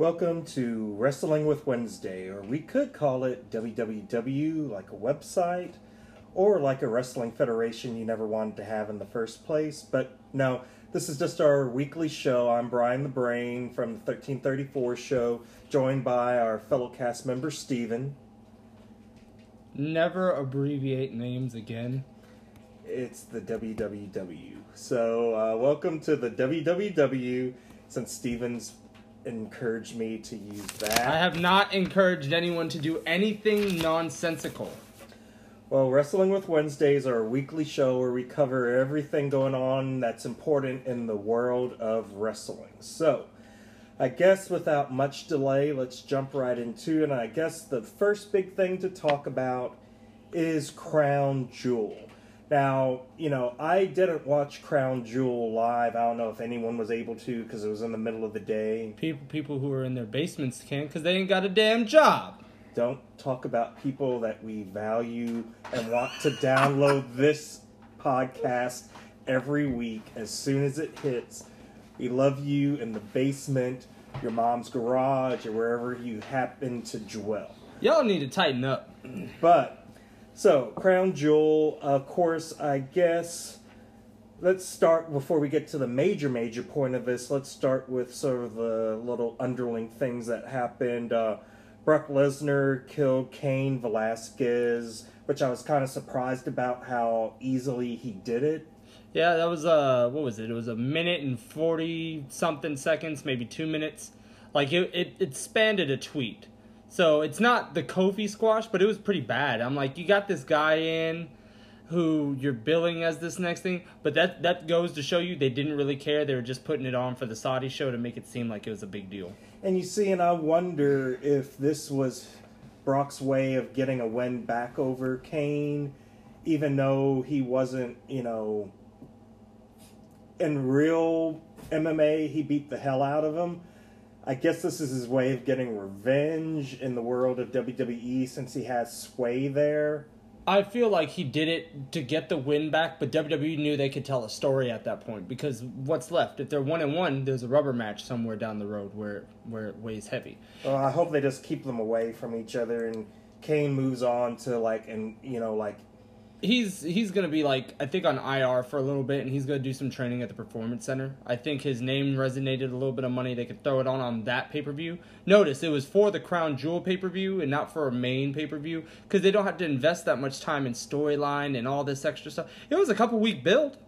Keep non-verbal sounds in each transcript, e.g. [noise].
Welcome to Wrestling with Wednesday, or we could call it WWW, like a website, or like a wrestling federation you never wanted to have in the first place. But no, this is just our weekly show. I'm Brian the Brain from the 1334 show, joined by our fellow cast member Steven. Never abbreviate names again. It's the WWW. So, uh, welcome to the WWW, since Steven's encouraged me to use that. I have not encouraged anyone to do anything nonsensical. Well, Wrestling with Wednesdays are a weekly show where we cover everything going on that's important in the world of wrestling. So, I guess without much delay, let's jump right into it. And I guess the first big thing to talk about is Crown Jewel. Now, you know, I didn't watch Crown Jewel live. I don't know if anyone was able to because it was in the middle of the day. People, people who are in their basements can't because they ain't got a damn job. Don't talk about people that we value and want to download [laughs] this podcast every week as soon as it hits. We love you in the basement, your mom's garage, or wherever you happen to dwell. Y'all need to tighten up. But so, Crown Jewel, of course, I guess. Let's start before we get to the major, major point of this. Let's start with sort of the little underling things that happened. Uh, Brock Lesnar killed Cain Velasquez, which I was kind of surprised about how easily he did it. Yeah, that was uh, what was it? It was a minute and forty something seconds, maybe two minutes. Like it, it, it spanned a tweet. So it's not the Kofi squash, but it was pretty bad. I'm like, you got this guy in who you're billing as this next thing, but that that goes to show you they didn't really care. They were just putting it on for the Saudi show to make it seem like it was a big deal. And you see, and I wonder if this was Brock's way of getting a win back over Cain, even though he wasn't, you know, in real MMA, he beat the hell out of him. I guess this is his way of getting revenge in the world of WWE since he has sway there. I feel like he did it to get the win back, but WWE knew they could tell a story at that point because what's left? If they're one and one, there's a rubber match somewhere down the road where where it weighs heavy. Well, I hope they just keep them away from each other and Cain moves on to like and you know like he's he's gonna be like I think on IR for a little bit, and he's gonna do some training at the Performance Center. I think his name resonated a little bit of money. They could throw it on on that pay per view. Notice it was for the Crown Jewel pay per view and not for a main pay per view because they don't have to invest that much time in storyline and all this extra stuff. It was a couple week build,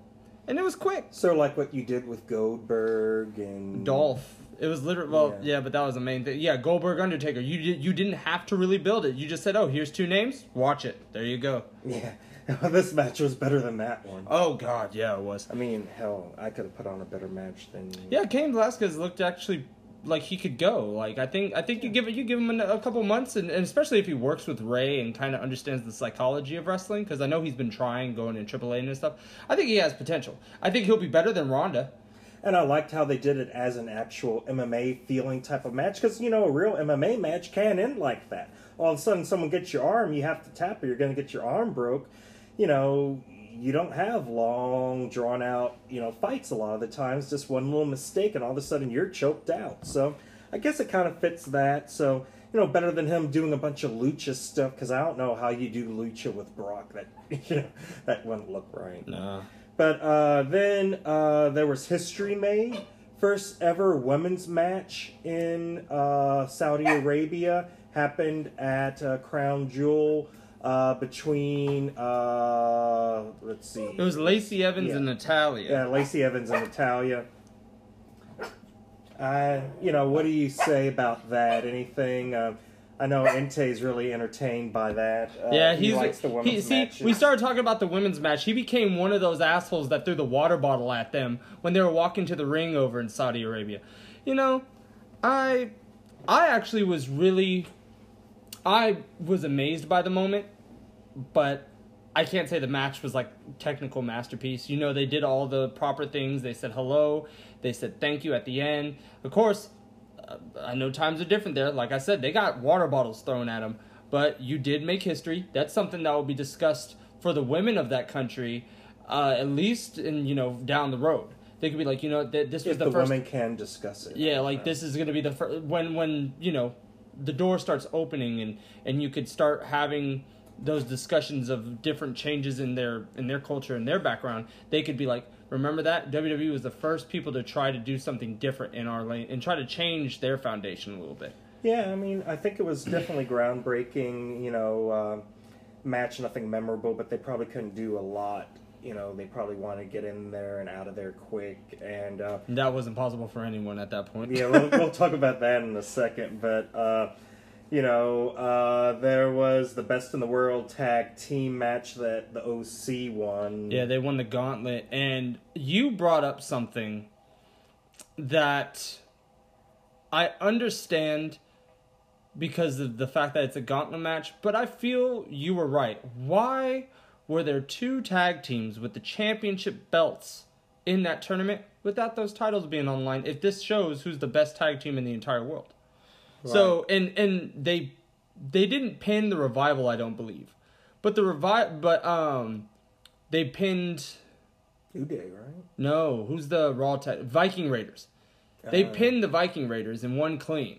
and it was quick. So like what you did with Goldberg and Dolph. It was literally well, yeah. Yeah. but that was the main thing. Yeah, Goldberg Undertaker. You did, you didn't have to really build it. You just said, "Oh, here's two names. Watch it. There you go." Yeah, [laughs] this match was better than that one. Oh God, yeah, it was. I mean, hell, I could have put on a better match than. Yeah, Cain Velasquez looked actually like he could go. Like I think I think you give it you give him a, a couple months, and, and especially if he works with Rey and kind of understands the psychology of wrestling, because I know he's been trying going in AAA and stuff. I think he has potential. I think he'll be better than Ronda. And I liked how they did it as an actual MMA feeling type of match because you know a real MMA match can end like that. All of a sudden, someone gets your arm, you have to tap, or you're going to get your arm broke. You know, you don't have long, drawn out, you know, fights a lot of the times. Just one little mistake, and all of a sudden you're choked out. So I guess it kind of fits that. So you know, better than him doing a bunch of lucha stuff because I don't know how you do lucha with Brock. That [laughs] you know, that wouldn't look right. No. But uh, then uh, there was history made. First ever women's match in uh, Saudi Arabia happened at uh, Crown Jewel uh, between, uh, let's see. It was Lacey Evans Yeah. and Natalya. Yeah, Lacey Evans and Natalya. Uh, you know, what do you say about that? Anything? I know Ente's really entertained by that. Uh, Yeah, he likes the women's he, see. matches. We started talking about the women's match. He became one of those assholes that threw the water bottle at them when they were walking to the ring over in Saudi Arabia. You know, I, I actually was really, I was amazed by the moment, but I can't say the match was like technical masterpiece. You know, they did all the proper things. They said hello. They said thank you at the end. Of course, I know times are different there. Like I said, they got water bottles thrown at them, but you did make history. That's something that will be discussed for the women of that country, uh, at least in you know down the road. they could be like, you know, th- this was If the, the, first. women can discuss it. Yeah, like this is gonna be the first when when you know the door starts opening and and you could start having those discussions of different changes in their in their culture and their background. They could be like, remember that WWE was the first people to try to do something different in our lane and try to change their foundation a little bit. Yeah, I mean, I think it was definitely groundbreaking. You know, uh, match nothing memorable, but they probably couldn't do a lot. You know, they probably want to get in there and out of there quick. And uh, That wasn't possible for anyone at that point. yeah, we'll, we'll talk about that in a second. But uh, you know, uh, there was the best in the world tag team match that the OC won. Yeah, they won the gauntlet, and you brought up something that I understand because of the fact that it's a gauntlet match, but I feel you were right. Why were there two tag teams with the championship belts in that tournament without those titles being online if this shows who's the best tag team in the entire world? So and and they they didn't pin the revival, I don't believe. But the revive but um they pinned New Day, right? no, who's the Raw tag Viking Raiders. They Uh, pinned the Viking Raiders in one clean.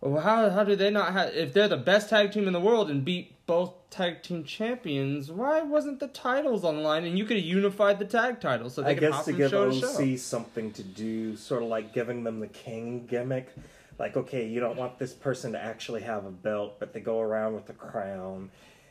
Well, how how do they not have if they're the best tag team in the world and beat both tag team champions? Why wasn't the titles online and you could have unified the tag titles so they I could guess to give show OC to show? something to do, sort of like giving them the king gimmick. Like, okay, you don't want this person to actually have a belt, but they go around with a crown.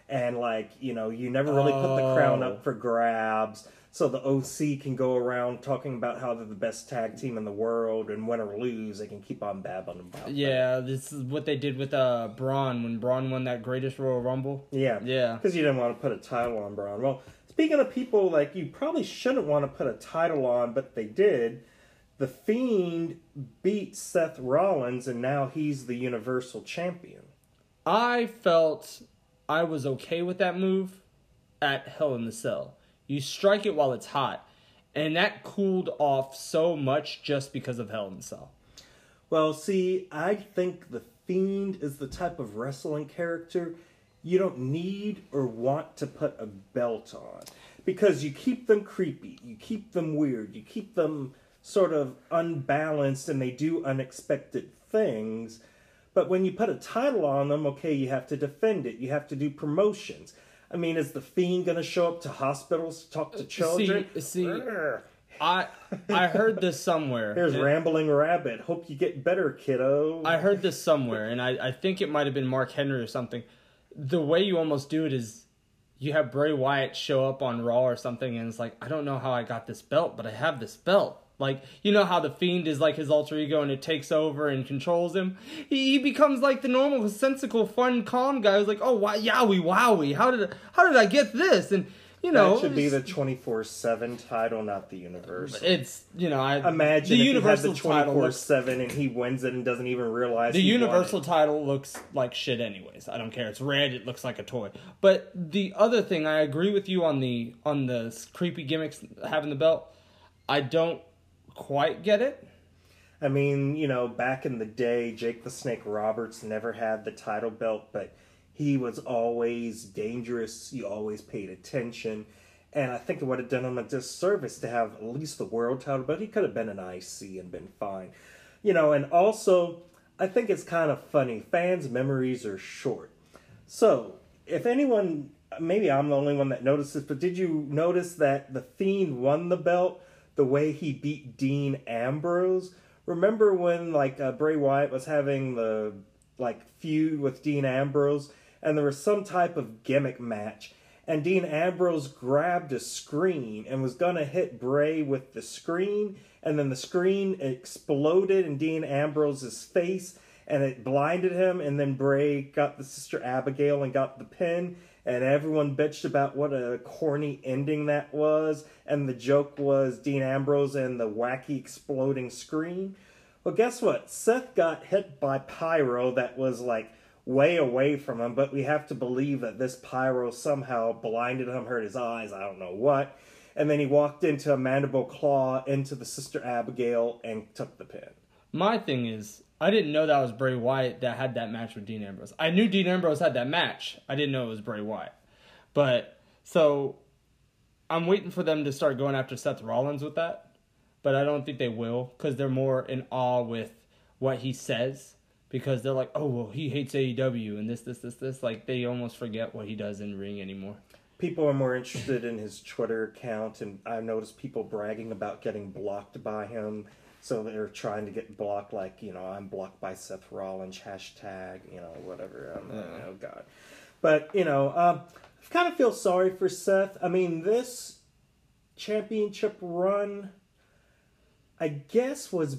And, like, you know, you never really put the crown Oh. up for grabs. So the OC can go around talking about how they're the best tag team in the world, and win or lose, they can keep on babbling about. Yeah, this is what they did with uh Braun when Braun won that greatest Royal Rumble. Yeah. Yeah. Because you didn't want to put a title on Braun. Well, speaking of people like you probably shouldn't want to put a title on, but they did. The Fiend beat Seth Rollins, and now he's the Universal Champion. I felt I was okay with that move at Hell in the Cell. You strike it while it's hot, and that cooled off so much just because of Hell in the Cell. Well, see, I think the Fiend is the type of wrestling character you don't need or want to put a belt on because you keep them creepy, you keep them weird, you keep them sort of unbalanced, and they do unexpected things. But when you put a title on them, okay, you have to defend it, you have to do promotions. I mean, is the Fiend going to show up to hospitals to talk to uh, children? see- Urgh. I I heard this somewhere. There's and- Rambling Rabbit. Hope you get better, kiddo. I heard this somewhere, and I, I think it might have been Mark Henry or something. The way you almost do it is you have Bray Wyatt show up on Raw or something, and it's like, I don't know how I got this belt, but I have this belt. Like, you know how the Fiend is like his alter ego and it takes over and controls him? He, he becomes like the normal, sensical, fun, calm guy who's like, oh, wow, yowie, wowie, how did, how did I get this? And, you know. that should be the 24 7 title, not the universe. It's, you know, I. Imagine the Universal the 24 title looks 7 and he wins it and doesn't even realize The universal it. title looks like shit anyways. I don't care. It's red, it looks like a toy. But the other thing, I agree with you on the on the creepy gimmicks having the belt. I don't quite get it. I mean, you know, back in the day, Jake the Snake Roberts never had the title belt, but he was always dangerous. He always paid attention. And I think it would have done him a disservice to have at least the world title, but he could have been an IC and been fine. You know, and also, I think it's kind of funny. Fans' memories are short. So, if anyone, maybe I'm the only one that noticed this, but did you notice that the Fiend won the belt the way he beat Dean Ambrose? Remember when like uh, Bray Wyatt was having the like feud with Dean Ambrose, and there was some type of gimmick match, and Dean Ambrose grabbed a screen and was gonna hit Bray with the screen, and then the screen exploded in Dean Ambrose's face, and it blinded him, and then Bray got the sister Abigail and got the pin, and everyone bitched about what a corny ending that was, and the joke was Dean Ambrose and the wacky exploding screen. Well, guess what? Seth got hit by pyro that was like way away from him, but we have to believe that this pyro somehow blinded him, hurt his eyes, I don't know what. And then he walked into a mandible claw into the sister Abigail and took the pin. My thing is, I didn't know that was Bray Wyatt that had that match with Dean Ambrose. I knew Dean Ambrose had that match. I didn't know it was Bray Wyatt. But so I'm waiting for them to start going after Seth Rollins with that. but I don't think they will because they're more in awe with what he says because they're like, oh well, he hates AEW and this, this, this, this. Like they almost forget what he does in ring anymore. People are more interested in his Twitter account, and I've noticed people bragging about getting blocked by him. So they're trying to get blocked, like you know, I'm blocked by Seth Rollins hashtag, you know, whatever. Um, Yeah. Oh God, but you know, um, I kind of feel sorry for Seth. I mean, this championship run, I guess, was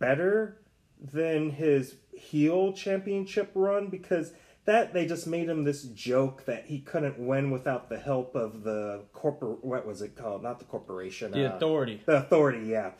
better than his heel championship run because that they just made him this joke that he couldn't win without the help of the corporate what was it called not the corporation The uh, authority. the authority yeah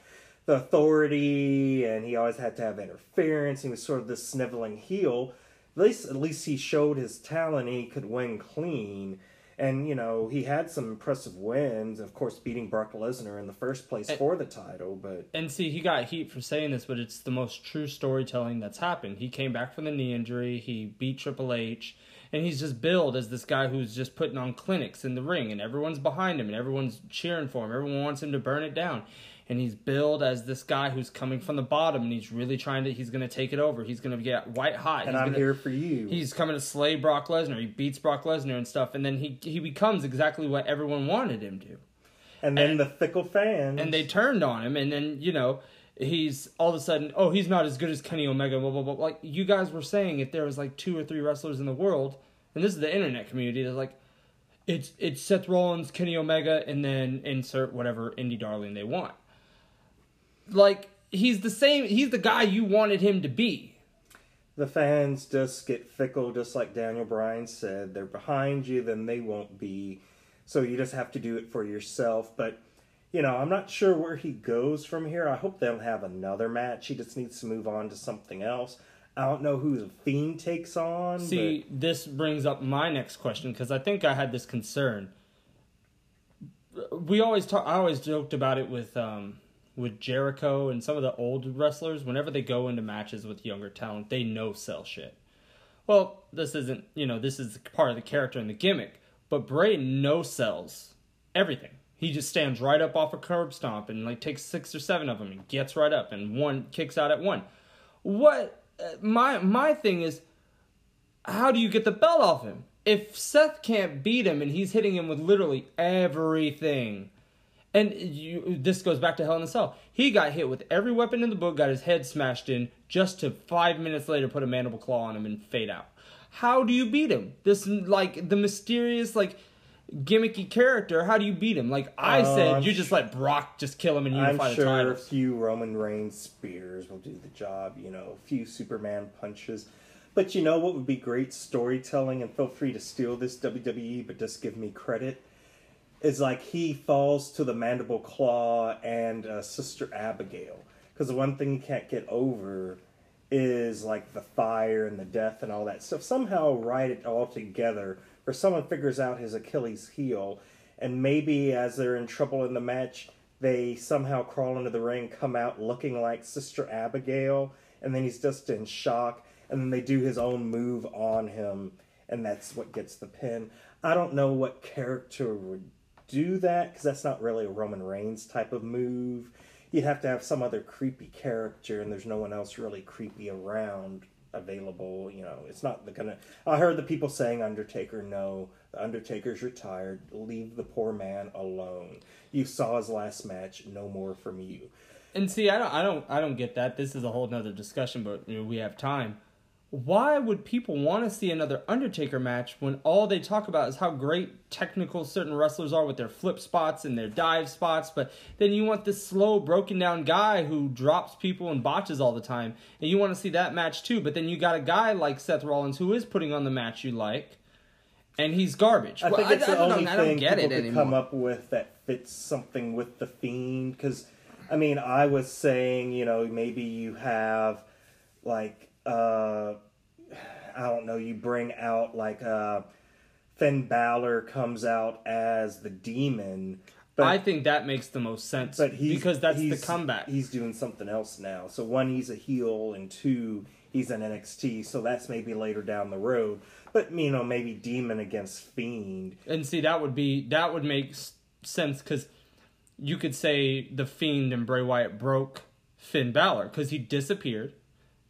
the authority and he always had to have interference he was sort of this sniveling heel at least at least he showed his talent and he could win clean and you know he had some impressive wins of course beating Brock Lesnar in the first place And- for the title but And see, he got heat for saying this, but it's the most true storytelling that's happened. He came back from the knee injury, he beat Triple H, and he's just billed as this guy who's just putting on clinics in the ring, and everyone's behind him, and everyone's cheering for him. Everyone wants him to burn it down. And he's billed as this guy who's coming from the bottom, and he's really trying to, he's going to take it over. He's going to get white hot. and He's I'm gonna- here for you He's coming to slay Brock Lesnar. He beats Brock Lesnar and stuff, and then he he becomes exactly what everyone wanted him to and then and- the fickle fans and they turned on him and then you know he's all of a sudden oh he's not as good as kenny omega blah blah blah like you guys were saying if there was like two or three wrestlers in the world and this is the internet community that's like it's it's seth rollins kenny omega and then insert whatever indie darling they want like he's the same he's the guy you wanted him to be the fans just get fickle, just like Daniel Bryan said. They're behind you, then they won't be. So you just have to do it for yourself. But, you know, I'm not sure where he goes from here. I hope they'll have another match. He just needs to move on to something else. I don't know who the Fiend takes on. See, this brings up my next question because I think I had this concern. We always talk. I always joked about it with um, with Jericho and some of the old wrestlers. Whenever they go into matches with younger talent, they no sell shit. Well, this isn't. You know, this is part of the character and the gimmick. But Bray no sells everything. He just stands right up off a curb stomp and like takes six or seven of them and gets right up and one kicks out at one. What uh, my my thing is how do you get the belt off him? If Seth can't beat him and he's hitting him with literally everything, and you, this goes back to Hell in a Cell, he got hit with every weapon in the book, got his head smashed in, just to five minutes later put a mandible claw on him and fade out. How do you beat him? This like the mysterious like gimmicky character. How do you beat him? Like I Uh, said, I'm you just let Brock just kill him and I'm unify the sure a few Roman Reigns spears will do the job, you know, a few Superman punches. But you know what would be great storytelling, and feel free to steal this WWE, but just give me credit, is like he falls to the mandible claw and uh, Sister Abigail. Because the one thing he can't get over is like the fire and the death and all that stuff. Somehow write it all together, or someone figures out his Achilles heel, and maybe as they're in trouble in the match, they somehow crawl into the ring, come out looking like Sister Abigail, and then he's just in shock, and then they do his own move on him, and that's what gets the pin. I don't know what character would do that because that's not really a Roman Reigns type of move. You'd have to have some other creepy character, and there's no one else really creepy around available. You know, it's not the gonna. I heard the people saying Undertaker. No, the Undertaker's retired. Leave the poor man alone. You saw his last match. No more from you. And see, I don't, I don't, I don't get that. This is a whole nother discussion, but you know, we have time. Why would people want to see another Undertaker match when all they talk about is how great technical certain wrestlers are with their flip spots and their dive spots? But then you want this slow, broken down guy who drops people and botches all the time, and you want to see that match too. But then you got a guy like Seth Rollins who is putting on the match you like, and he's garbage. I Well, think it's the don't- only I don't thing people it could anymore. come up with that fits something with the fiend. Because, I mean, I was saying, you know, maybe you have like, uh, I don't know, you bring out like uh, Finn Balor comes out as the demon. But I think that makes the most sense but he's because that's the comeback. He's doing something else now. So one, he's a heel, and two, he's an NXT. So that's maybe later down the road. But you know, maybe Demon against Fiend. And see, that would be that would make sense because you could say the Fiend and Bray Wyatt broke Finn Balor because he disappeared,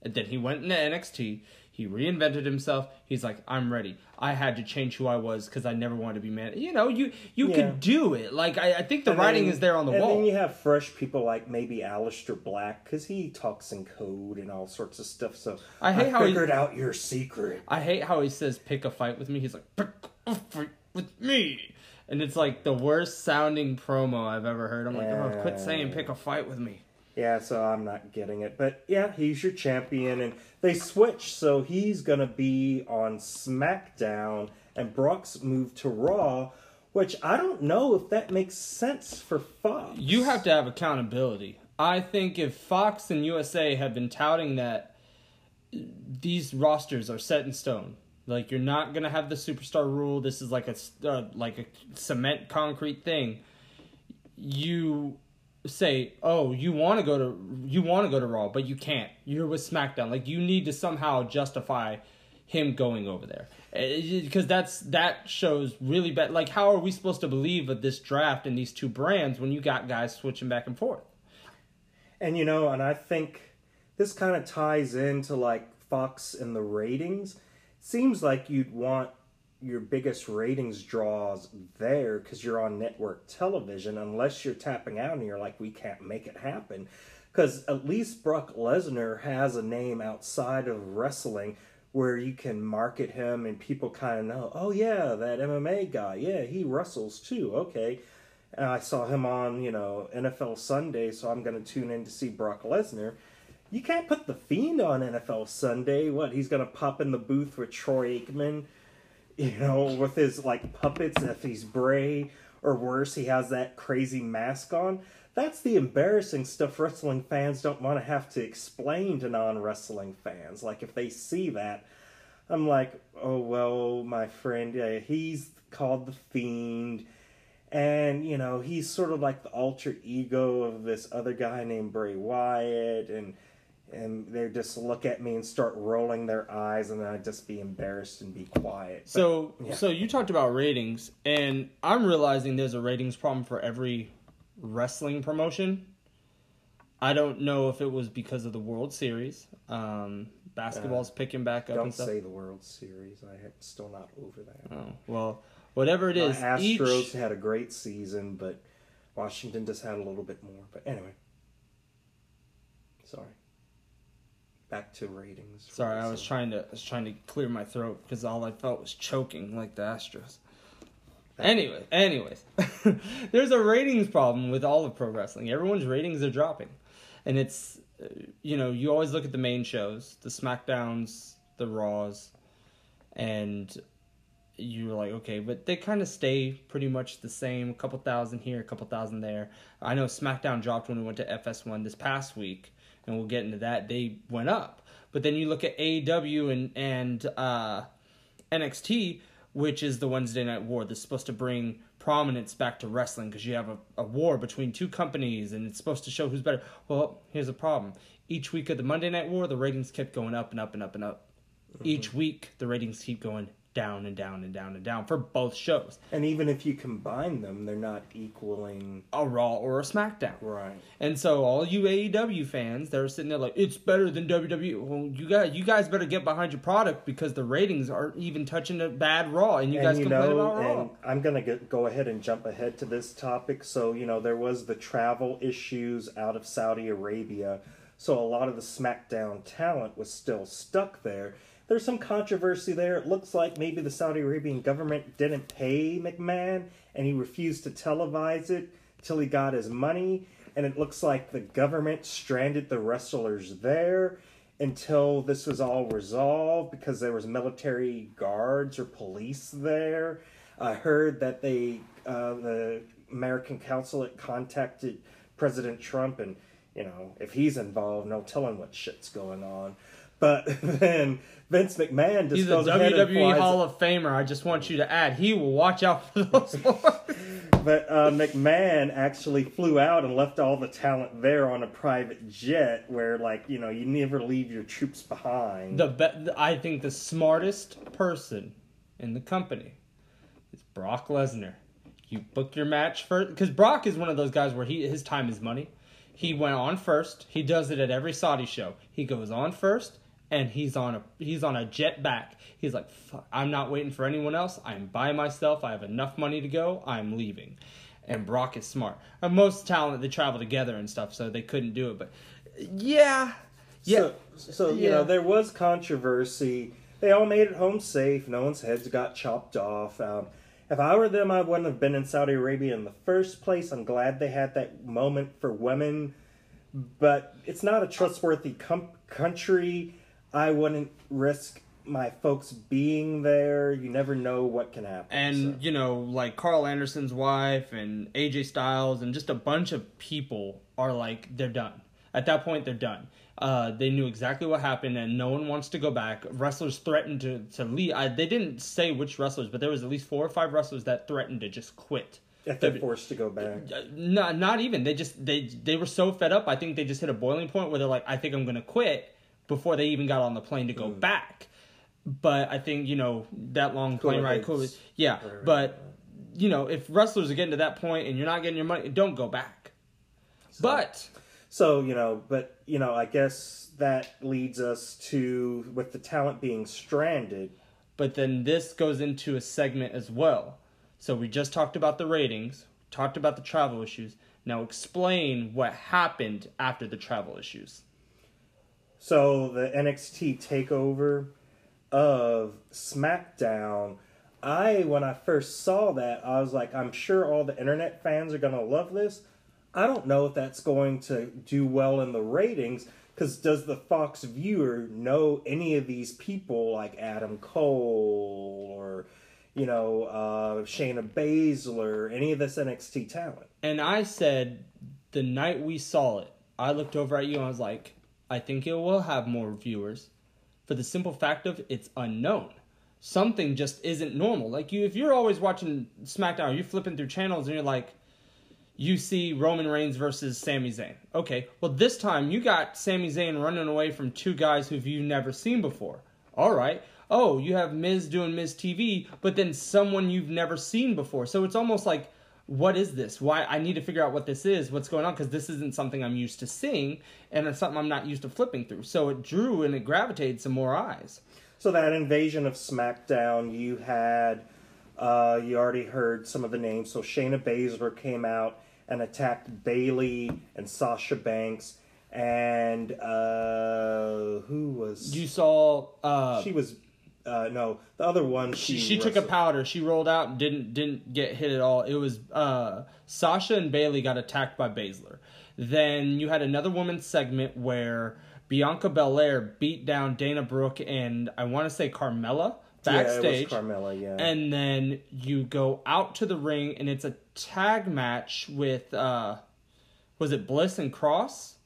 and then he went into NXT. He reinvented himself. He's like, I'm ready. I had to change who I was because I never wanted to be man. You know, you you Yeah. could do it. Like I, I think the And writing then- is there on the and wall. then you have fresh people like maybe Aleister Black because he talks in code and all sorts of stuff. So I hate how he- figured out your secret. I hate how he says pick a fight with me. He's like pick a fight with me, and it's like the worst sounding promo I've ever heard. I'm like, oh, quit saying pick a fight with me. Yeah, so I'm not getting it. But yeah, he's your champion, and they switch, so he's gonna be on SmackDown, and Brock's moved to Raw, which I don't know if that makes sense for Fox. You have to have accountability. I think if Fox and USA have been touting that these rosters are set in stone, like you're not gonna have the superstar rule. This is like a uh, like a cement concrete thing. You say, "Oh, you want to go to you want to go to Raw, but you can't. You're with SmackDown. Like you need to somehow justify him going over there eh, eh, because that's that shows really bad. Like, how are we supposed to believe of this draft and these two brands when you got guys switching back and forth? And you know, and I think this kind of ties into like Fox and the ratings. Seems like you'd want your biggest ratings draws there because you're on network television, unless you're tapping out and you're like, we can't make it happen. Because at least Brock Lesnar has a name outside of wrestling where you can market him and people kind of know, oh yeah, that MMA guy, yeah, he wrestles too. Okay, and I saw him on, you know, NFL Sunday, so I'm going to tune in to see Brock Lesnar. You can't put the Fiend on NFL Sunday. What, he's going to pop in the booth with Troy Aikman, [laughs] you know, with his, like, puppets, if he's Bray, or worse, he has that crazy mask on. That's the embarrassing stuff wrestling fans don't want to have to explain to non wrestling fans. Like, if they see that, I'm like, oh, well, my friend, yeah, he's called the Fiend and you know he's sort of like the alter ego of this other guy named Bray Wyatt, and and they just look at me and start rolling their eyes, and then I just be embarrassed and be quiet. But, So, yeah. so you talked about ratings, and I'm realizing there's a ratings problem for every wrestling promotion. I don't know if it was because of the World Series. Um, basketball's picking back up don't and stuff. say the World Series. I am still not over that. Oh, well, whatever it is is, Astros each had a great season, but Washington just had a little bit more. But anyway, sorry. Back to ratings. Sorry, I was trying to I was trying to clear my throat because all I felt was choking like the Astros. Anyway, anyways, [laughs] there's a ratings problem with all of pro wrestling. Everyone's ratings are dropping, and it's you know you always look at the main shows, the Smackdowns, the Raws, and you're like okay, but they kind of stay pretty much the same. A couple thousand here, a couple thousand there. I know SmackDown dropped when we went to FS1 this past week, and we'll get into that. They went up, but then you look at AEW and and uh, NXT, which is the Wednesday Night War that's supposed to bring prominence back to wrestling because you have a, a war between two companies and it's supposed to show who's better. Well, here's the problem. Each week of the Monday Night War, the ratings kept going up and up and up and up. Each week, the ratings keep going down and down and down and down for both shows, And even if you combine them, they're not equaling. a Raw or a SmackDown. Right. And so all you AEW fans, they're sitting there like, it's better than WWE. Well, you guys, you guys better get behind your product because the ratings aren't even touching a bad Raw, and you guys complain about Raw. and I'm gonna get, go ahead and jump ahead to this topic. So you know, there was the travel issues out of Saudi Arabia, so a lot of the SmackDown talent was still stuck there. There's some controversy there. It looks like maybe the Saudi Arabian government didn't pay McMahon, and he refused to televise it till he got his money. And it looks like the government stranded the wrestlers there until this was all resolved because there was military guards or police there. I heard that they, uh, the American consulate contacted President Trump, and you know if he's involved, no telling what shit's going on. But [laughs] then Vince McMahon just He's a goes ahead and WWE flies. Hall of Famer. I just want you to add, he will watch out for those. [laughs] But uh, McMahon actually flew out and left all the talent there on a private jet, where like you know you never leave your troops behind. the be- I think the smartest person in the company is Brock Lesnar. You book your match first because Brock is one of those guys where he his time is money. He went on first. He does it at every Saudi show. He goes on first, and he's on a he's on a jet back. He's like, I'm not waiting for anyone else. I'm by myself. I have enough money to go. I'm leaving. And Brock is smart. And most talent they travel together and stuff, so they couldn't do it. But yeah, yeah. So, so you Yeah. know, there was controversy. They all made it home safe. No one's heads got chopped off. Um, if I were them, I wouldn't have been in Saudi Arabia in the first place. I'm glad they had that moment for women, but it's not a trustworthy com- country. I wouldn't risk my folks being there. You never know what can happen. and so. you know like karl anderson's wife and aj styles and just a bunch of people are like they're done at that point they're done uh, they knew exactly what happened and no one wants to go back wrestlers threatened to, to leave I, they didn't say which wrestlers but there was at least four or five wrestlers that threatened to just quit if they're forced to go back. Uh, not, not even they just they they were so fed up i think they just hit a boiling point where they're like i think i'm gonna quit before they even got on the plane to go mm. back. But i think you know that long plane ride cool yeah Right, right, but you know if wrestlers are getting to that point and you're not getting your money don't go back. But So, you know, but, you know, I guess that leads us to, with the talent being stranded, but then this goes into a segment as well. So we just talked about the ratings talked about the travel issues. Now explain what happened after the travel issues So the NXT takeover of SmackDown, I when I first saw that, I was like, I'm sure all the internet fans are gonna love this. I don't know if that's going to do well in the ratings because does the Fox viewer know any of these people like Adam Cole or you know uh, Shayna Baszler, any of this NXT talent? And I said the night we saw it, I looked over at you and I was like, I think it will have more viewers for the simple fact of it's unknown. Something just isn't normal. Like you if you're always watching SmackDown, you're flipping through channels and you're like you see Roman Reigns versus Sami Zayn. Okay, well this time you got Sami Zayn running away from two guys who you've never seen before. All right. Oh, you have Miz doing Miz TV, but then someone you've never seen before. So it's almost like, what is this? Why I need to figure out what this is, what's going on, because this isn't something I'm used to seeing, and it's something I'm not used to flipping through. So it drew and it gravitated some more eyes. So that invasion of SmackDown, you had, uh, you already heard some of the names. So Shayna Baszler came out and attacked Bayley and Sasha Banks, and uh, who was You saw uh, she was uh, no the other one. she, She she took a powder. She rolled out and didn't didn't get hit at all. It was uh, Sasha and Bayley got attacked by Baszler. Then you had another women's segment where Bianca Belair beat down Dana Brooke and I want to say Carmella backstage. Yeah, Carmella. Yeah, and then you go out to the ring and it's a tag match with uh was it Bliss and Cross?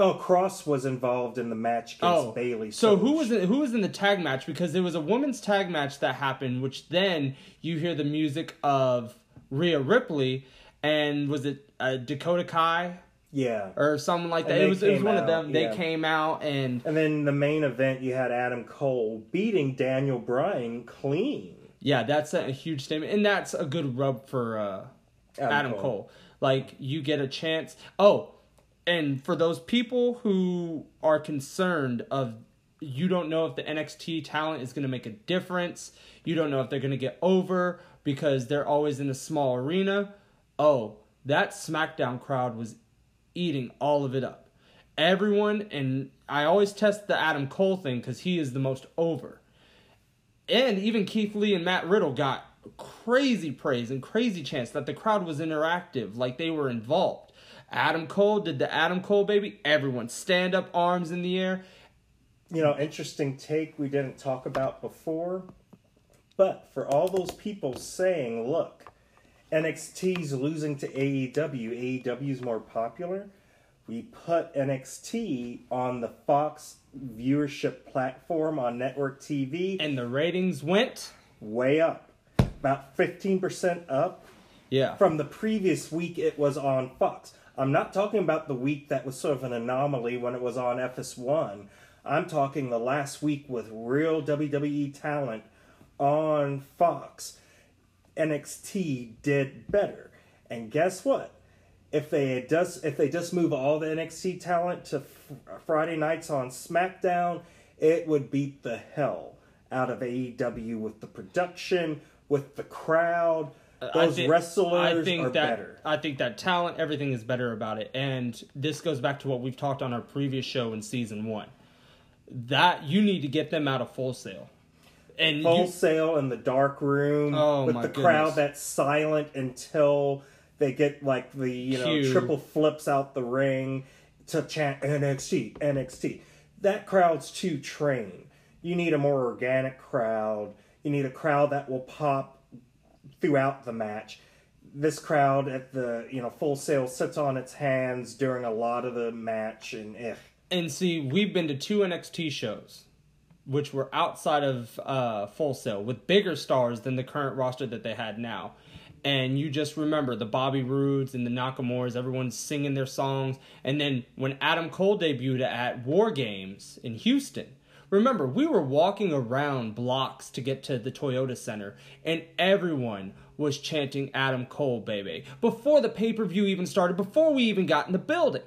No Cross was involved in the match against Oh, Bailey. So who was in, who was in the tag match? Because there was a women's tag match that happened, which then you hear the music of Rhea Ripley, and was it uh, Dakota Kai Yeah, or someone like that? It was it was one of out, them. They came out and and then the main event you had Adam Cole beating Daniel Bryan clean. yeah, that's a, huge statement, and that's a good rub for uh, Adam Adam, Cole. Cole. Like you get a chance. Oh, and for those people who are concerned of you don't know if the NXT talent is going to make a difference. You don't know if they're going to get over because they're always in a small arena. Oh, that SmackDown crowd was eating all of it up. Everyone, and I always test the Adam Cole thing because he is the most over. And even Keith Lee and Matt Riddle got crazy praise and crazy chance that the crowd was interactive, like they were involved. Adam Cole did the Adam Cole baby. Everyone stand up, arms in the air. you know, interesting take we didn't talk about before. But for all those people saying, look, NXT's losing to AEW, AEW's more popular, we put NXT on the Fox viewership platform on network TV And the ratings went. way up. About 15% up Yeah. from the previous week it was on Fox. I'm not talking about the week that was sort of an anomaly when it was on FS1. I'm talking the last week with real WWE talent on Fox. NXT did better. And guess what? If they just if they just move all the NXT talent to Friday nights on SmackDown, it would beat the hell out of AEW with the production, with the crowd. Those think- wrestlers I think are that, better. I think that talent, everything is better about it. And this goes back to what we've talked on our previous show in season one. That you need to get them out of full sail. And Full you, Sail in the dark room Oh, with the crowd that's silent until they get like the you know triple flips out the ring to chant NXT NXT. That crowd's too trained. You need a more organic crowd. You need a crowd that will pop throughout the match. This crowd at the you know Full Sail sits on its hands during a lot of the match and eh. and see, we've been to two NXT shows, which were outside of uh, Full Sail with bigger stars than the current roster that they had now. And you just remember the Bobby Roods and the Nakamura's, everyone's singing their songs. And then when Adam Cole debuted at War Games in Houston, remember, we were walking around blocks to get to the Toyota Center, and everyone was chanting Adam Cole, baby, before the pay per view even started, before we even got in the building.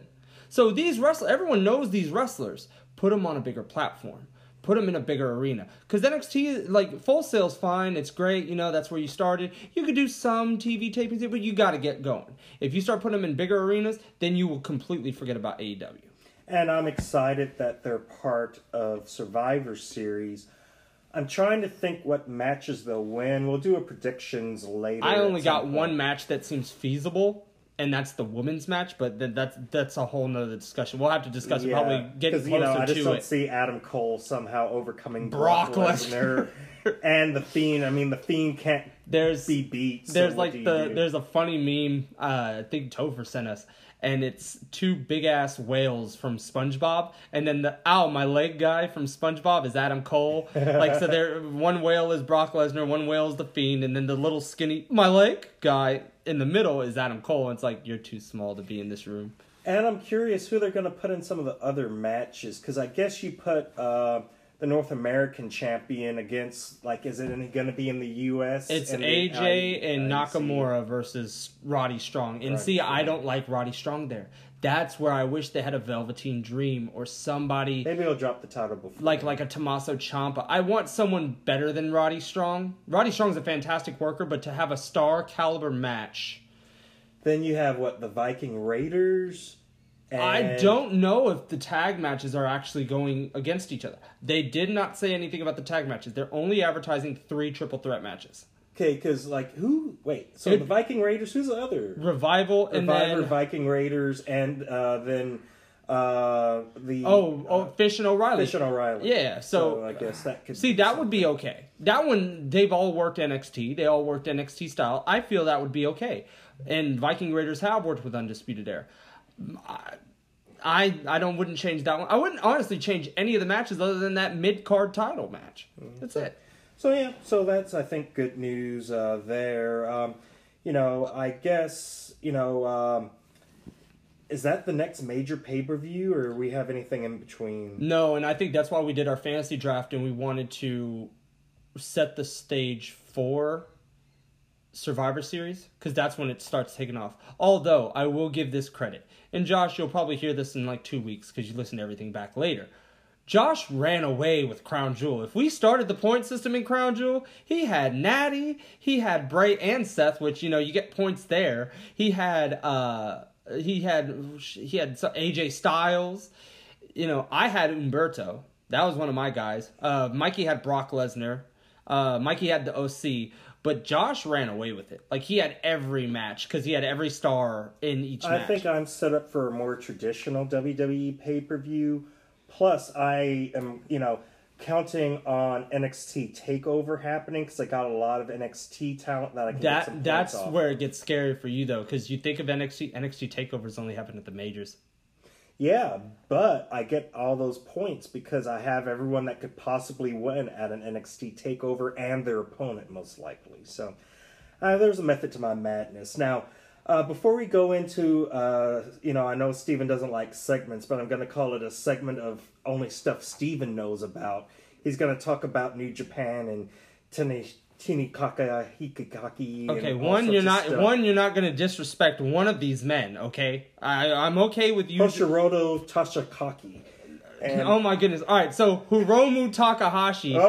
So these wrestlers, everyone knows these wrestlers. Put them on a bigger platform. Put them in a bigger arena. Because NXT, like, Full Sail's fine. It's great. You know, that's where you started. You could do some TV tapings, but you got to get going. If you start putting them in bigger arenas, then you will completely forget about AEW. And I'm excited that they're part of Survivor Series. I'm trying to think what matches they'll win. We'll do a predictions later. I only got point. one match that seems feasible, and that's the women's match. But then that's that's a whole nother discussion. We'll have to discuss it. Probably getting 'cause, closer you know, I just don't it. see Adam Cole somehow overcoming Brock Brock, Lesnar. Lesnar [laughs] and the Fiend. I mean, the Fiend can't There's be beat. so there's like the do? there's a funny meme uh, I think Topher sent us, and it's two big ass whales from SpongeBob, and then the ow my leg guy from SpongeBob is Adam Cole. like so, there one whale is Brock Lesnar, one whale is the Fiend, and then the little skinny my leg guy in the middle is Adam Cole. And it's like you're too small to be in this room. And I'm curious who they're going to put in some of the other matches because I guess you put uh, the North American champion against like is it going to be in the U.S. It's the AJ I- and? Nakamura versus Roddy Strong. And Roddy see, I don't like Roddy Strong there. That's where I wish they had a Velveteen Dream or somebody Maybe he'll drop the title before. like like a Tommaso Ciampa. I want someone better than Roddy Strong. Roddy Strong's a fantastic worker, but to have a star caliber match, Then you have what the Viking Raiders. And I don't know if the tag matches are actually going against each other. They did not say anything about the tag matches. They're only advertising three triple threat matches. Okay, because like who? Wait, so It- the Viking Raiders. Who's the other? Revival and then Viking Raiders, and uh, then uh, the oh oh Fish and O'Reilly. Fish and O'Reilly. Yeah, so, I guess that could See, that would be okay. That one, they've all worked NXT. They all worked NXT style. I feel that would be okay. And Viking Raiders have worked with Undisputed Era. I, I, I don't wouldn't change that one. I wouldn't honestly change any of the matches other than that mid card title match. That's it. So yeah, so that's I think good news uh, there. Um, you know, I guess you know, um, is that the next major pay per view, or we have anything in between? No, and I think that's why we did our fantasy draft and we wanted to set the stage for Survivor Series because that's when it starts taking off. Although I will give this credit, and Josh, you'll probably hear this in like two weeks because you listen to everything back later. Josh ran away with Crown Jewel. If we started the point system in Crown Jewel, he had Natty, he had Bray and Seth, which you know you get points there. He had uh he had he had AJ Styles. You know, I had Humberto. That was one of my guys. Uh, Mikey had Brock Lesnar. Uh, Mikey had the OC. But Josh ran away with it. Like he had every match because he had every star in each match. I match. think I'm set up for a more traditional WWE pay per view. Plus, I am you know counting on NXT Takeover happening because I got a lot of NXT talent that I can that that's off. where it gets scary for you though, because you think of NXT NXT takeovers only happen at the majors. Yeah, but I get all those points because I have everyone that could possibly win at an NXT takeover and their opponent, most likely. So uh, there's a method to my madness. Now, uh, before we go into, uh, you know, I know Steven doesn't like segments, but I'm going to call it a segment of only stuff Steven knows about. He's going to talk about New Japan and Tanish, Tinikaka Hikigaki. Okay, one you're not one you're not gonna disrespect one of these men. Okay, I I'm okay with you. Hoshiroto Tashikaki. And Oh my goodness! All right, so Hiromu Takahashi. Oh,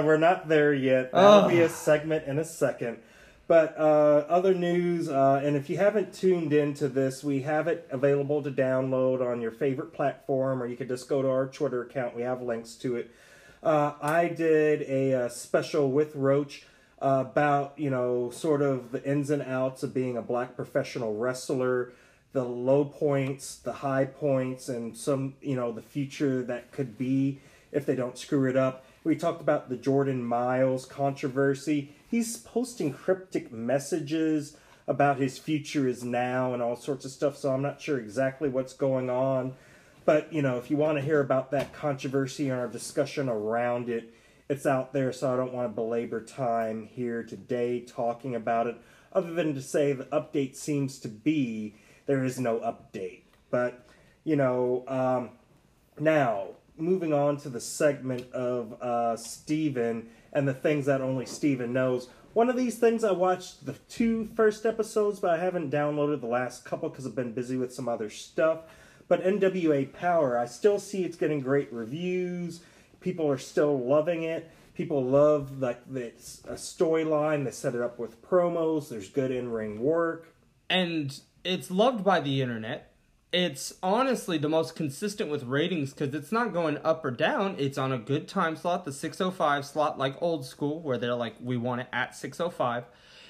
uh, we're not there yet. That'll Oh. be a segment in a second. But uh, other news, uh, and if you haven't tuned into this, we have it available to download on your favorite platform, or you could just go to our Twitter account. We have links to it. Uh, I did a, uh special with Roach about, you know, sort of the ins and outs of being a black professional wrestler, the low points, the high points, and some, you know, the future that could be if they don't screw it up. We talked about the Jordan Myles controversy. He's posting cryptic messages about his future is now and all sorts of stuff, so I'm not sure exactly what's going on. But, you know, if you want to hear about that controversy and our discussion around it, it's out there, so I don't want to belabor time here today talking about it, other than to say the update seems to be there is no update. But, you know, um, now, moving on to the segment of uh, Steven and the things that only Steven knows. One of these things I watched the two first episodes, but I haven't downloaded the last couple because I've been busy with some other stuff. But NWA Power, I still see it's getting great reviews. People are still loving it. People love like it's a storyline. They set it up with promos. There's good in-ring work. and it's loved by the internet. It's honestly the most consistent with ratings because it's not going up or down. It's on a good time slot, the 605 slot, like old school, where they're like, we want it at 605.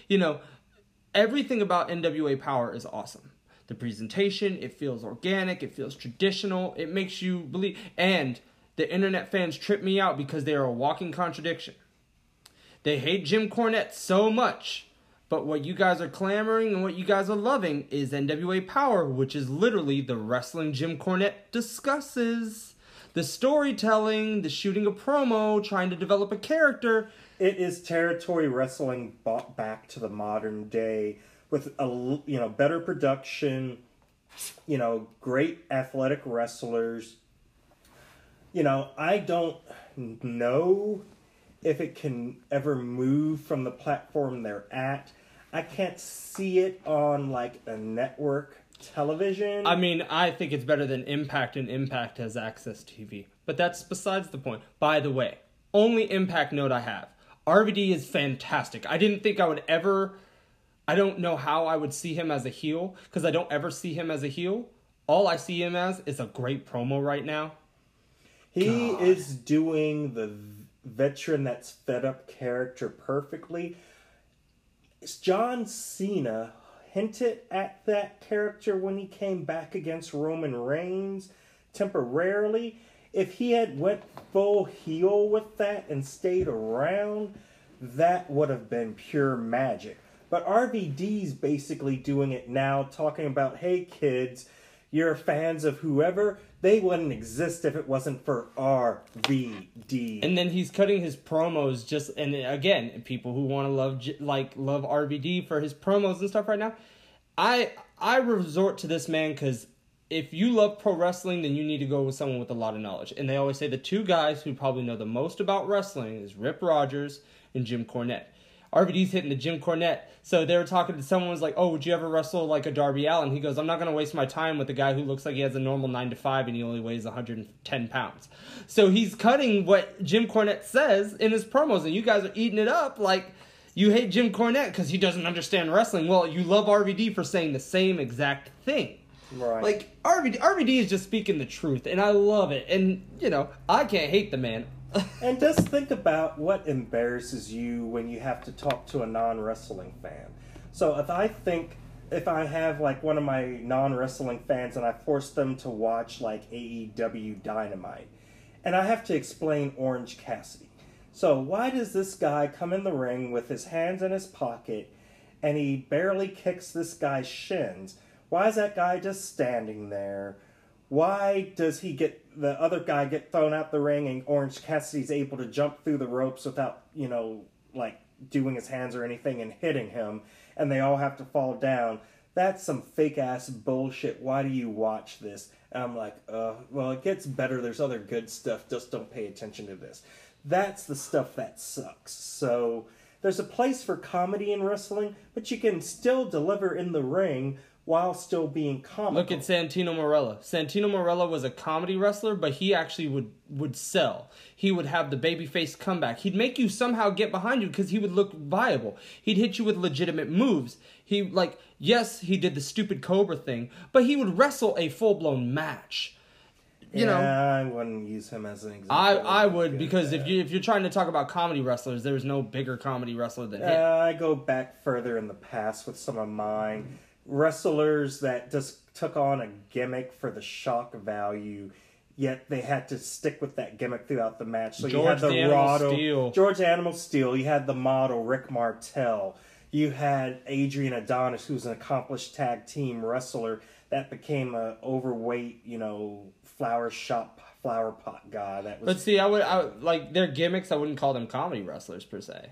You know, everything about NWA Power is awesome. The presentation, it feels organic, it feels traditional, it makes you believe. And the internet fans trip me out because they are a walking contradiction. They hate Jim Cornette so much, but what you guys are clamoring and what you guys are loving is NWA Power, which is literally the wrestling Jim Cornette discusses. The storytelling, the shooting a promo, trying to develop a character. It is territory wrestling back to the modern day with a you know better production, you know great athletic wrestlers. You know I don't know if it can ever move from the platform they're at. I can't see it on like a network television. I mean, I think it's better than Impact, and Impact has AXS TV. But that's besides the point. By the way, only Impact note I have RVD is fantastic. I didn't think I would ever. I don't know how I would see him as a heel because I don't ever see him as a heel. All I see him as is a great promo right now. He God. is doing the veteran that's fed up character perfectly. John Cena hinted at that character when he came back against Roman Reigns temporarily. If he had went full heel with that and stayed around, that would have been pure magic. But RVD's basically doing it now, talking about, hey kids, you're fans of whoever, they wouldn't exist if it wasn't for RVD. And then he's cutting his promos just and again, people who want to love like love RVD for his promos and stuff right now. I I resort to this man cuz if you love pro wrestling then you need to go with someone with a lot of knowledge. And they always say the two guys who probably know the most about wrestling is Rip Rogers and Jim Cornette. RVD's hitting the Jim Cornette. So they were talking to someone was like, "Oh, would you ever wrestle like a Darby Allin?" He goes, "I'm not going to waste my time with a guy who looks like he has a normal 9 to 5 and he only weighs 110 pounds." So he's cutting what Jim Cornette says in his promos and you guys are eating it up like you hate Jim Cornette cuz he doesn't understand wrestling. Well, you love RVD for saying the same exact thing. right. Like RVD RVD is just speaking the truth and I love it. And, you know, I can't hate the man. And just think about what embarrasses you when you have to talk to a non wrestling fan. So if I think if I have like one of my non wrestling fans and I force them to watch like AEW Dynamite, and I have to explain Orange Cassidy. So why does this guy come in the ring with his hands in his pocket and he barely kicks this guy's shins? Why is that guy just standing there? Why does he get the other guy get thrown out the ring and Orange Cassidy's able to jump through the ropes without, you know, like doing his hands or anything and hitting him and they all have to fall down? That's some fake ass bullshit. Why do you watch this? And I'm like, uh, well, it gets better. There's other good stuff. Just don't pay attention to this. That's the stuff that sucks. So there's a place for comedy in wrestling, but you can still deliver in the ring while still being comical. Look at Santino Marella. Santino Marella was a comedy wrestler, but he actually would would sell. He would have the babyface comeback. He'd make you somehow get behind you because he would look viable. He'd hit you with legitimate moves. He like yes, he did the stupid Cobra thing, but he would wrestle a full blown match. You yeah, know, I wouldn't use him as an example. I I would because if you if you're trying to talk about comedy wrestlers, there's no bigger comedy wrestler than him. Uh, I go back further in the past with some of mine. Wrestlers that just took on a gimmick for the shock value, yet they had to stick with that gimmick throughout the match. So you George had the, the Animal Rotto, Steele. George Animal Steele. You had the model Rick Martel. You had Adrian Adonis, who's an accomplished tag team wrestler that became a overweight, you know, flower shop flower pot guy. That was But see, I would, I would like their gimmicks. I wouldn't call them comedy wrestlers per se.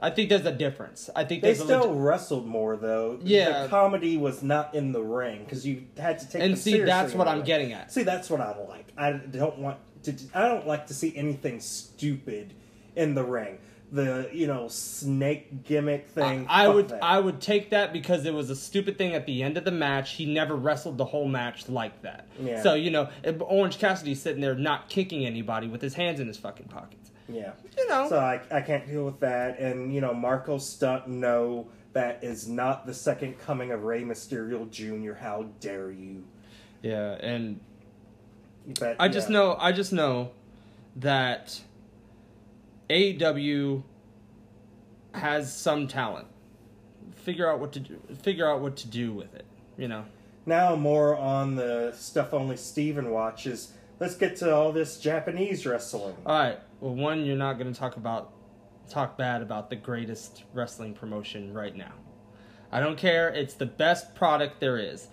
I think there's a difference. I think They still wrestled more though. Yeah. the comedy was not in the ring because you had to take. And see, that's what I'm getting at. See, that's what I like. I don't want to. I don't like to see anything stupid in the ring. The you know snake gimmick thing. I fuck would that. I would take that because it was a stupid thing at the end of the match. He never wrestled the whole match like that. Yeah. So you know, Orange Cassidy's sitting there not kicking anybody with his hands in his fucking pockets. Yeah. You know. So I I can't deal with that. And you know Marko Stunt. No, that is not the second coming of Rey Mysterio Jr. How dare you? yeah, and But, I just know I just know that AEW has some talent. Figure out what to do. Figure out what to do with it. You know. Now more on the stuff only Steven watches. Let's get to all this Japanese wrestling. All right. Well, one, you're not going to talk about talk bad about the greatest wrestling promotion right now. I don't care. It's the best product there is.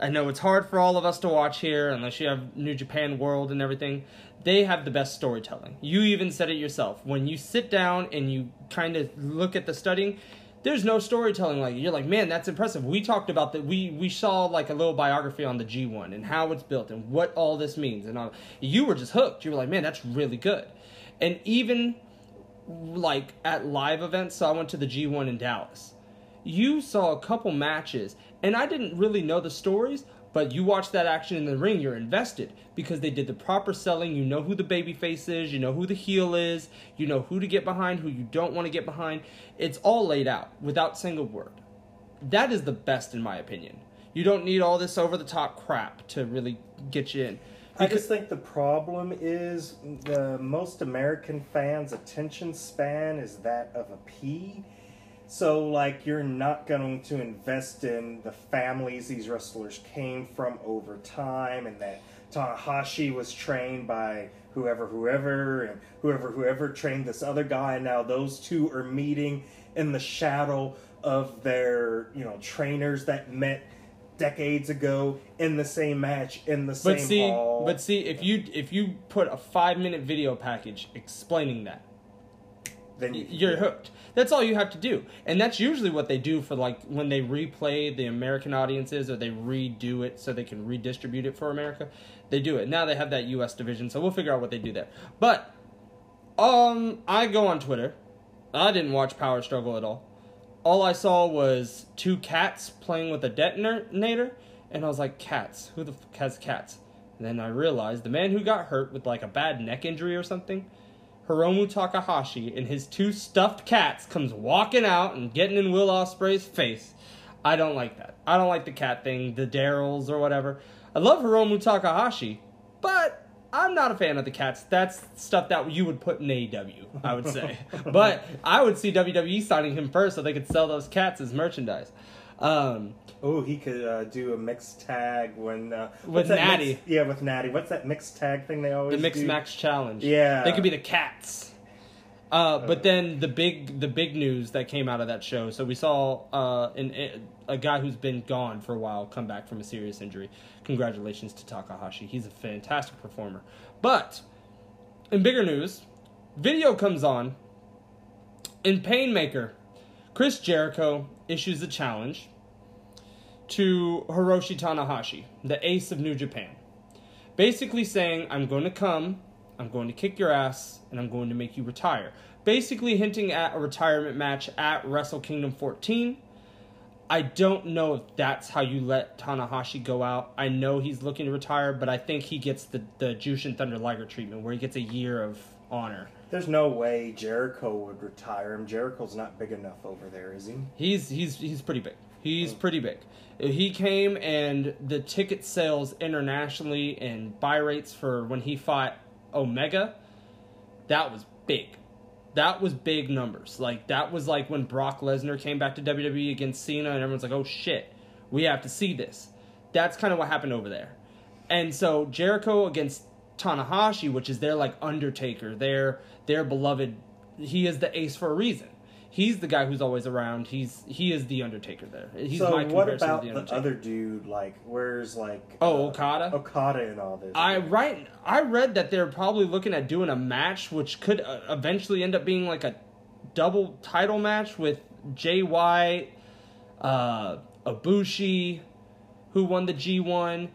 I know it's hard for all of us to watch here unless you have New Japan World and everything. They have the best storytelling. You even said it yourself. When you sit down and you kind of look at the studying, there's no storytelling like it. You're like, man, that's impressive. We talked about that. We we saw like a little biography on the G1 and how it's built and what all this means and all. You were just hooked. You were like, man, that's really good. And even like at live events, so I went to the G1 in Dallas. You saw a couple matches, and I didn't really know the stories, but you watch that action in the ring, you're invested because they did the proper selling. You know who the baby face is, you know who the heel is, you know who to get behind, who you don't want to get behind. It's all laid out without single word. That is the best in my opinion. You don't need all this over the top crap to really get you in. I just think the problem is the most American fans' attention span is that of a pea. So, like, you're not going to invest in the families these wrestlers came from over time, and that Tanahashi was trained by whoever, whoever, and whoever, whoever trained this other guy. And now those two are meeting in the shadow of their, you know, trainers that met decades ago in the same match in the same But see, hall. but see, if you if you put a five minute video package explaining that, then you, you're hooked. That's all you have to do, and that's usually what they do for like when they replay the American audiences or they redo it so they can redistribute it for America. They do it now. They have that U.S. division, so we'll figure out what they do there. But um, I go on Twitter. I didn't watch Power Struggle at all. All I saw was two cats playing with a detonator, and I was like, "Cats? Who the has cats?" And then I realized the man who got hurt with like a bad neck injury or something Hiromu Takahashi and his two stuffed cats comes walking out and getting in Will Ospreay's face. I don't like that. I don't like the cat thing, the Daryls or whatever. I love Hiromu Takahashi, but I'm not a fan of the cats. That's stuff that you would put in AEW, I would say. [laughs] but I would see WWE signing him first so they could sell those cats as merchandise. Um, Oh, he could uh, do a mixed tag when uh, With Natty. mixed- yeah, with Natty. What's that mixed tag thing they always do? the mixed do? match challenge. Yeah. they could be the cats. Uh, but then the big the big news that came out of that show. So we saw uh, an, a guy who's been gone for a while come back from a serious injury. Congratulations to Takahashi. He's a fantastic performer. But in bigger news, video comes on. In Painmaker, Chris Jericho issues a challenge to Hiroshi Tanahashi, the ace of New Japan basically saying, I'm going to come, I'm going to kick your ass, and I'm going to make you retire. Basically, hinting at a retirement match at Wrestle Kingdom 14. I don't know if that's how you let Tanahashi go out. I know he's looking to retire, but I think he gets the, the Jushin Thunder Liger treatment where he gets a year of honor. There's no way Jericho would retire him. Jericho's not big enough over there, is he? He's he's he's pretty big. He's oh. pretty big. He came and the ticket sales internationally and buy rates for when he fought Omega, that was big. That was big numbers. Like that was like when Brock Lesnar came back to WWE against Cena and everyone's like, "Oh shit, we have to see this." That's kind of what happened over there. And so Jericho against Tanahashi, which is their like Undertaker, their their beloved, he is the ace for a reason. He's the guy who's always around. He's he is the Undertaker there. He's so my what comparison about to the the, other dude? Like, where's like Oh, uh, Okada? Okada and all this. I right I read that they're probably looking at doing a match which could uh, eventually end up being like a double title match with Jay White, uh, Ibushi, who won the G1,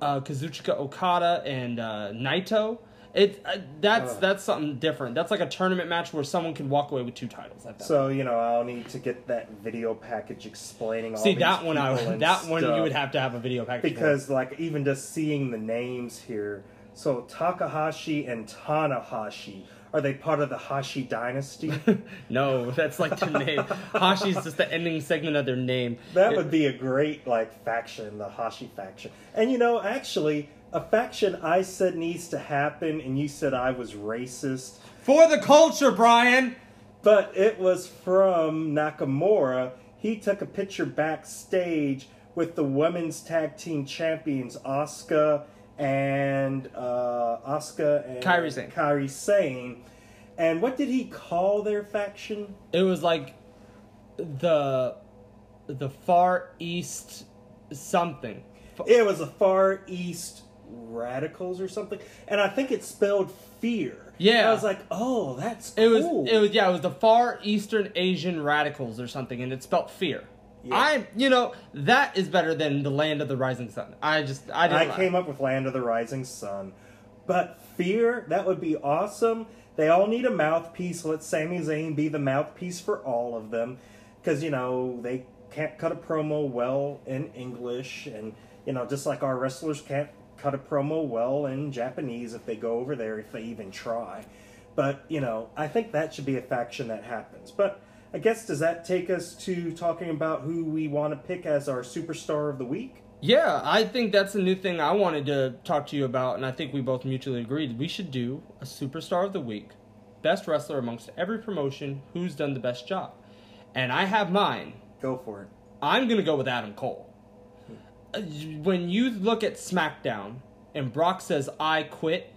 uh, Kazuchika Okada, and uh, Naito. It uh, that's Ugh. that's something different. That's like a tournament match where someone can walk away with two titles. At that So you know, I'll need to get that video package explaining all. See these that one, I people and that one you stuff. would have to have a video package for. because like even just seeing the names here. So Takahashi and Tanahashi are they part of the Hashi dynasty? [laughs] no, that's like their name. [laughs] Hashi's just the ending segment of their name. That would be a great like faction, the Hashi faction. And you know, actually, a faction I said needs to happen, and you said I was racist, For the culture, Brian. but it was from Nakamura. He took a picture backstage with the women's tag team champions, Asuka and uh, Asuka and Kairi Sane. Kairi Sane. And what did he call their faction? It was like the the far east something. It was the Far East Radicals or something, and I think it spelled fear. Yeah. I was like, oh, that's It was it was yeah, it was the far eastern Asian radicals or something, and it spelled fear. Yeah. I you know that is better than the land of the rising sun. I just I didn't. I like- came up with Land of the Rising Sun, but fear that would be awesome. They all need a mouthpiece. Let Sami Zayn be the mouthpiece for all of them, because you know they can't cut a promo well in English, and you know just like our wrestlers can't cut a promo well in Japanese if they go over there if they even try. But you know I think that should be a faction that happens. But I guess does that take us to talking about who we want to pick as our superstar of the week? Yeah, I think that's a new thing I wanted to talk to you about, and I think we both mutually agreed. We should do a superstar of the week, best wrestler amongst every promotion, who's done the best job. And I have mine. Go for it. I'm going to go with Adam Cole. When you look at SmackDown and Brock says, I quit,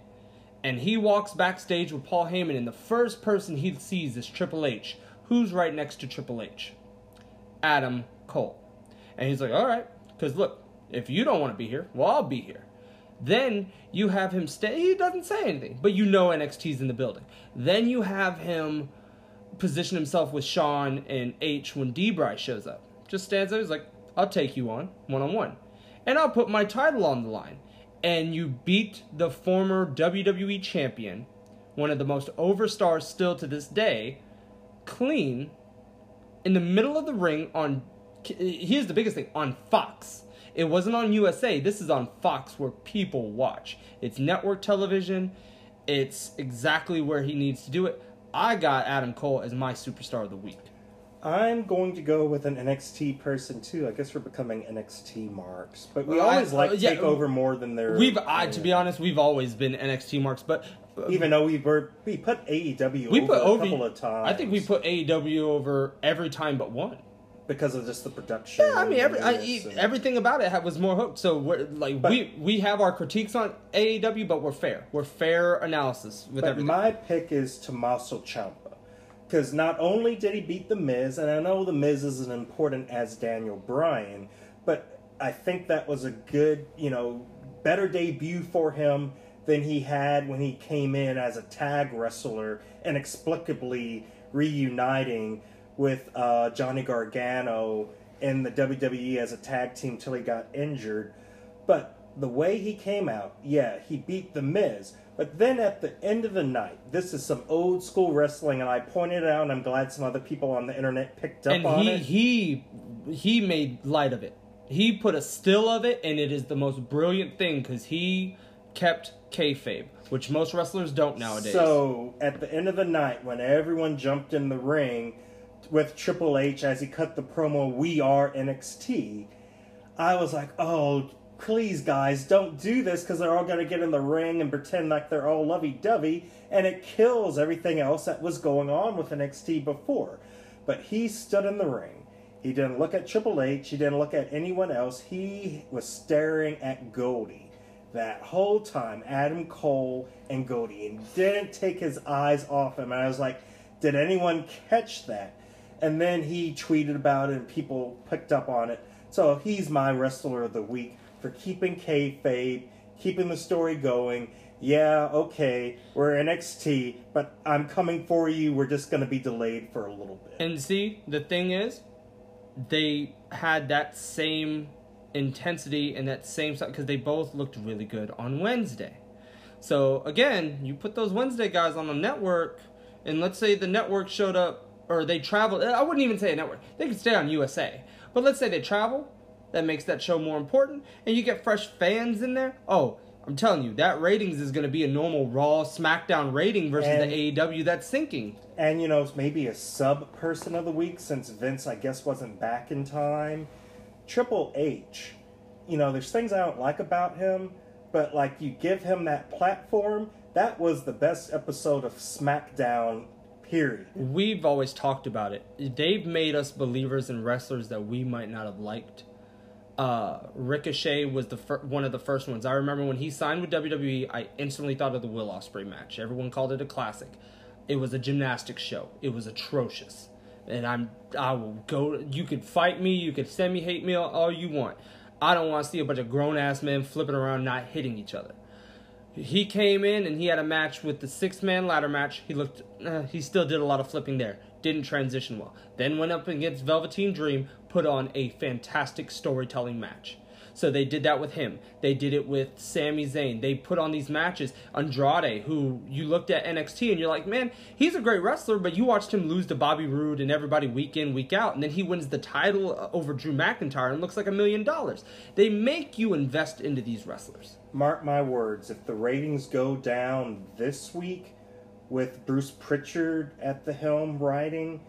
and he walks backstage with Paul Heyman, and the first person he sees is Triple H, who's right next to Triple H? Adam Cole. And he's like, all right, because look, if you don't want to be here, well, I'll be here. Then you have him stay. He doesn't say anything, but you know NXT's in the building. Then you have him position himself with Sean and H when D shows up. Just stands there, he's like, I'll take you on one on one. And I'll put my title on the line. And you beat the former WWE champion, one of the most over stars still to this day, clean in the middle of the ring on here's the biggest thing on Fox. It wasn't on USA. This is on Fox where people watch. It's network television. It's exactly where he needs to do it. I got Adam Cole as my superstar of the week. I'm going to go with an NXT person too. I guess we're becoming NXT marks, but we Well, I- always like uh, yeah, take over more than their. We've, I, to be honest, we've always been NXT marks, but uh, even though we were we put AEW we over put a couple of times. I think we put AEW over every time but one. because of just the production. Yeah, I mean, every, I, and everything about it was more hooked. So we're like But- we we have our critiques on AEW, but we're fair. We're fair analysis with But everything. my pick is Tommaso Ciampa. Because not only did he beat The Miz, and I know The Miz isn't important as Daniel Bryan, but I think that was a good, you know, better debut for him than he had when he came in as a tag wrestler, inexplicably reuniting with uh, Johnny Gargano in the WWE as a tag team till he got injured. But the way he came out, yeah, he beat The Miz. But then at the end of the night, this is some old school wrestling, and I pointed it out, and I'm glad some other people on the internet picked up and on he it. he he made light of it. He put a still of it, and it is the most brilliant thing because he kept kayfabe, which most wrestlers don't nowadays. So at the end of the night, when everyone jumped in the ring with Triple H as he cut the promo, "We are NXT," I was like, "Oh, please, guys, don't do this because they're all going to get in the ring and pretend like they're all lovey-dovey, and it kills everything else that was going on with NXT before." But he stood in the ring. He didn't look at Triple H. He didn't look at anyone else. He was staring at Goldie that whole time, Adam Cole and Goldie, and didn't take his eyes off him. And I was like, did anyone catch that? And then he tweeted about it, and people picked up on it. So he's my wrestler of the week for keeping kayfabe, keeping the story going. Yeah, okay, we're NXT, but I'm coming for you. We're just going to be delayed for a little bit. And see, the thing is, they had that same intensity and that same stuff because they both looked really good on Wednesday. So again, you put those Wednesday guys on a network, and let's say the network showed up or they traveled. I wouldn't even say a network; they could stay on USA. But let's say they travel, that makes that show more important, and you get fresh fans in there. Oh, I'm telling you, that ratings is going to be a normal Raw, SmackDown rating versus And- the AEW that's sinking. And you know, maybe a sub person of the week since Vince, I guess, wasn't back in time. Triple H, you know, there's things I don't like about him, but like you give him that platform, that was the best episode of SmackDown, period. We've always talked about it. They've made us believers in wrestlers that we might not have liked. Uh, Ricochet was the fir- one of the first ones. I remember when he signed with WWE, I instantly thought of the Will Ospreay match. Everyone called it a classic. It was a gymnastics show. It was atrocious. And I'm I will go. You could fight me. You could send me hate mail all you want. I don't want to see a bunch of grown ass men flipping around, not hitting each other. He came in and he had a match with the six man ladder match. He looked, uh, he still did a lot of flipping there. Didn't transition well. Then went up against Velveteen Dream, put on a fantastic storytelling match. So they did that with him. They did it with Sami Zayn. They put on these matches. Andrade, who you looked at NXT and you're like, man, he's a great wrestler, but you watched him lose to Bobby Roode and everybody week in, week out, and then he wins the title uh, over Drew McIntyre and looks like a million dollars. They make you invest into these wrestlers. Mark my words, if the ratings go down this week with Bruce Pritchard at the helm writing,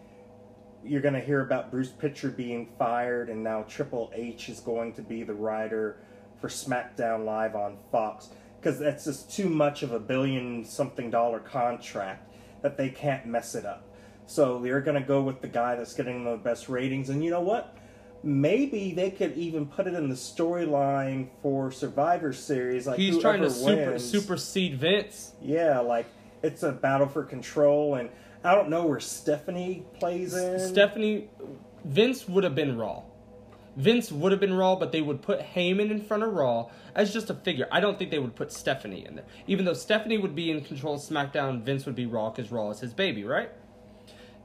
you're going to hear about Bruce Pritchard being fired, and now Triple H is going to be the writer for SmackDown Live on Fox. Because that's just too much of a billion something dollar contract that they can't mess it up. So they're going to go with the guy that's getting the best ratings. And you know what? Maybe they could even put it in the storyline for Survivor Series. Like He's trying to super wins. supersede Vince. Yeah, like it's a battle for control, and I don't know where Stephanie plays in. Stephanie, Vince would have been Raw. Vince would have been Raw, but they would put Heyman in front of Raw as just a figure. I don't think they would put Stephanie in there. Even though Stephanie would be in control of SmackDown, Vince would be Raw because Raw is his baby, right?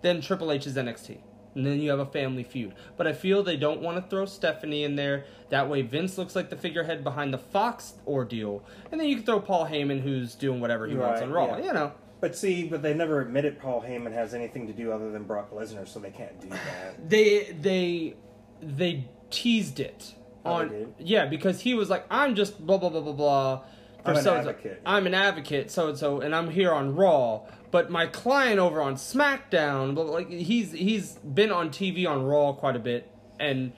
Then Triple H is NXT. And then you have a family feud. But I feel they don't want to throw Stephanie in there. That way Vince looks like the figurehead behind the Fox ordeal. And then you can throw Paul Heyman, who's doing whatever he wants on Raw. yeah. You know. But see, but they never admitted Paul Heyman has anything to do other than Brock Lesnar, so they can't do that. [sighs] they they they teased it Oh, on yeah because he was like i'm just blah blah blah blah blah for I'm an so-and-so. advocate. i'm an advocate so and so and i'm here on raw but my client over on smackdown but like he's he's been on tv on raw quite a bit and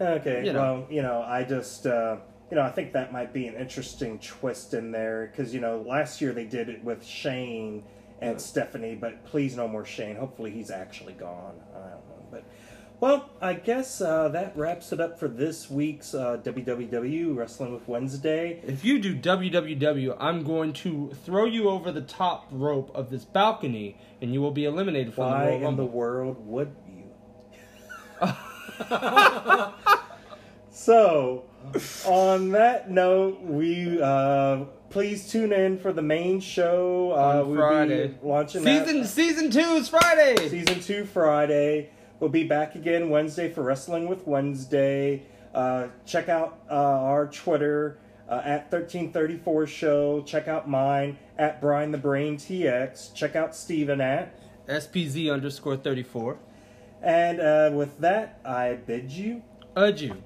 Okay, You know. well, you know, I just, uh, you know, I think that might be an interesting twist in there because you know, last year they did it with Shane and Stephanie, but please no more Shane. Hopefully, he's actually gone. I don't know, but. Well, I guess uh, that wraps it up for this week's uh, WWW Wrestling with Wednesday. if you do www i'm going to throw you over the top rope of this balcony and you will be eliminated from Why the Royal in the world would you? [laughs] [laughs] so, on that note, we uh, please tune in for the main show. Uh, On we'll Friday. be launching season that, season two is friday season two Friday. We'll be back again Wednesday for Wrestling with Wednesday. Uh, check out uh, our Twitter. uh, at 1334 Show. Check out mine at Brian the Brain TX. Check out Steven at. SPZ underscore 34. And uh, with that, I bid you Adieu.